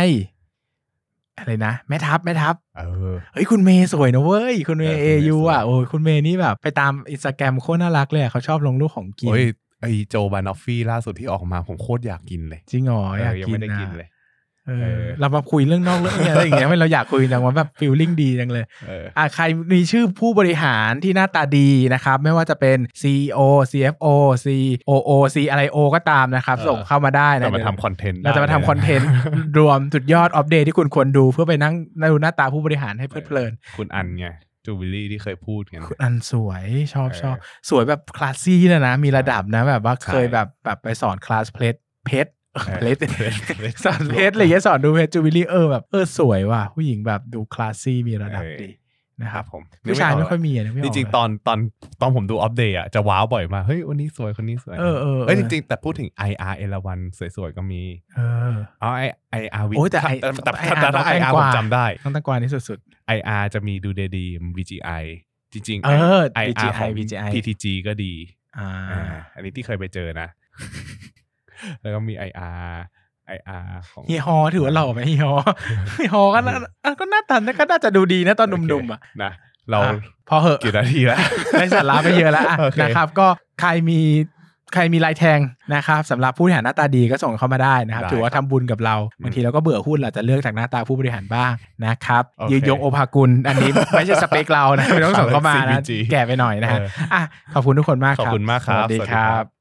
อะไรนะแม่ทัพแม่ทัพเออเฮ้ยคุณเมย์สวยนะเว้ย คุณเมย์เอเออคุณเมย์ยูสวยอะโอ้ยคุณเมย์นี่แบบ ไปตามอินสตาแกรมโคตรน่ารักเลยอะเขาชอบลงรูปของกินโอ้ย ไอโจบานอฟฟี่ล่าสุดที่ออกมาผมโคตรอยากกินเลย จริงเหรออยากเออยังกินไม่ได้นะกินเลยเอเอออเรามาคุยเรื่องนอกเรื่องอะไรอย่างเงี้ยไม่เราอยากคุยจังว่าแบบฟีลลิ่งดีจังเลยเอออะใครมีชื่อผู้บริหารที่หน้าตาดีนะครับ ไม่ว่าจะเป็น CEO CFO COO C อะไร O ก็ตามนะครับเออส่งเข้ามาได้นะเรามาเดี๋ยวทำคอนเทนต์เราจะมาทำคอนเทนต์รวมสุดยอดอัปเดตที่คุณควรดูเพื่อไปนั่งดูหน้าตาผู้บริหารให้เพลิดเพลิน คุณอันไง จูบิลี่ที่เคยพูดกันคุณอันสวยชอบเออชอบสวยแบบ classy นะนะ มีระดับนะแบบว่าใช่เคยแบบแบบไปสอนคลาสเพลทเพชรเออเพลทเพชรสอนเพชรอะไรอย่างเงี้ยสอนดูเพชรจูบิลี่เออแบบเออสวยว่ะผู้หญิงแบบดู classy มีระดับเออดี นะครับผมผู้ชายไม่ค่อยมีอะนึกไม่อจอกริงเลยๆตอนตอนตอนผมดูอัปเดตอะจะว้าวบ่อยมากเฮ้ยวันนี้สวยคนนี้สวยเออเออเอ้ยเอจอริงๆ แต่พูดถึง IR เอราวันสวยๆ ก็มี เอออ๋อไอไออาร์วิโอ้ยแต่ I- แต่แต่ IR แต่ถ้าต้องไอแพงอาร์กผว่ามจำได้ต้องตะกวานี่สุด IR จะมีดูเดดีม VGI จริงๆเออไออาร์ VGI ของ VGI PTG ก็ดีอ่าอ่าอันนี้ที่เคยไปเจอนะ แล้วก็มี IR IR ของเฮียฮอถือว่าหล่อไหมเฮียฮอเฮียฮอก็น่าอะก็หน้าตาก็น่าจะดูดีนะตอนหนุ่มๆอะนะเราอะพอเหอะกี่นาทีแล้วได้สาระไปเยอะแล้วอะโอเคนะครับ ก็ใครมีใครมีลายแทงนะครับสำหรับผู้บริหารหน้าตาดีก็ส่งเข้ามาได้นะครับได้ถือว่าทำบุญกับเราอืมบางทีเราก็เบื่อหุ้นเราจะเลือกจากหน้าตาผู้บริหารบ้างนะครับโอเคยืนยงโอภากุล อันนี้ไม่ใช่สเปคเรานะไม่ต้องส่งเข้ามานะ CPG แก่ไปหน่อยนะฮะเอออะขอบคุณทุกคนมากขอบคุณมากครับสวัสดีสวัสดีคครัรับบ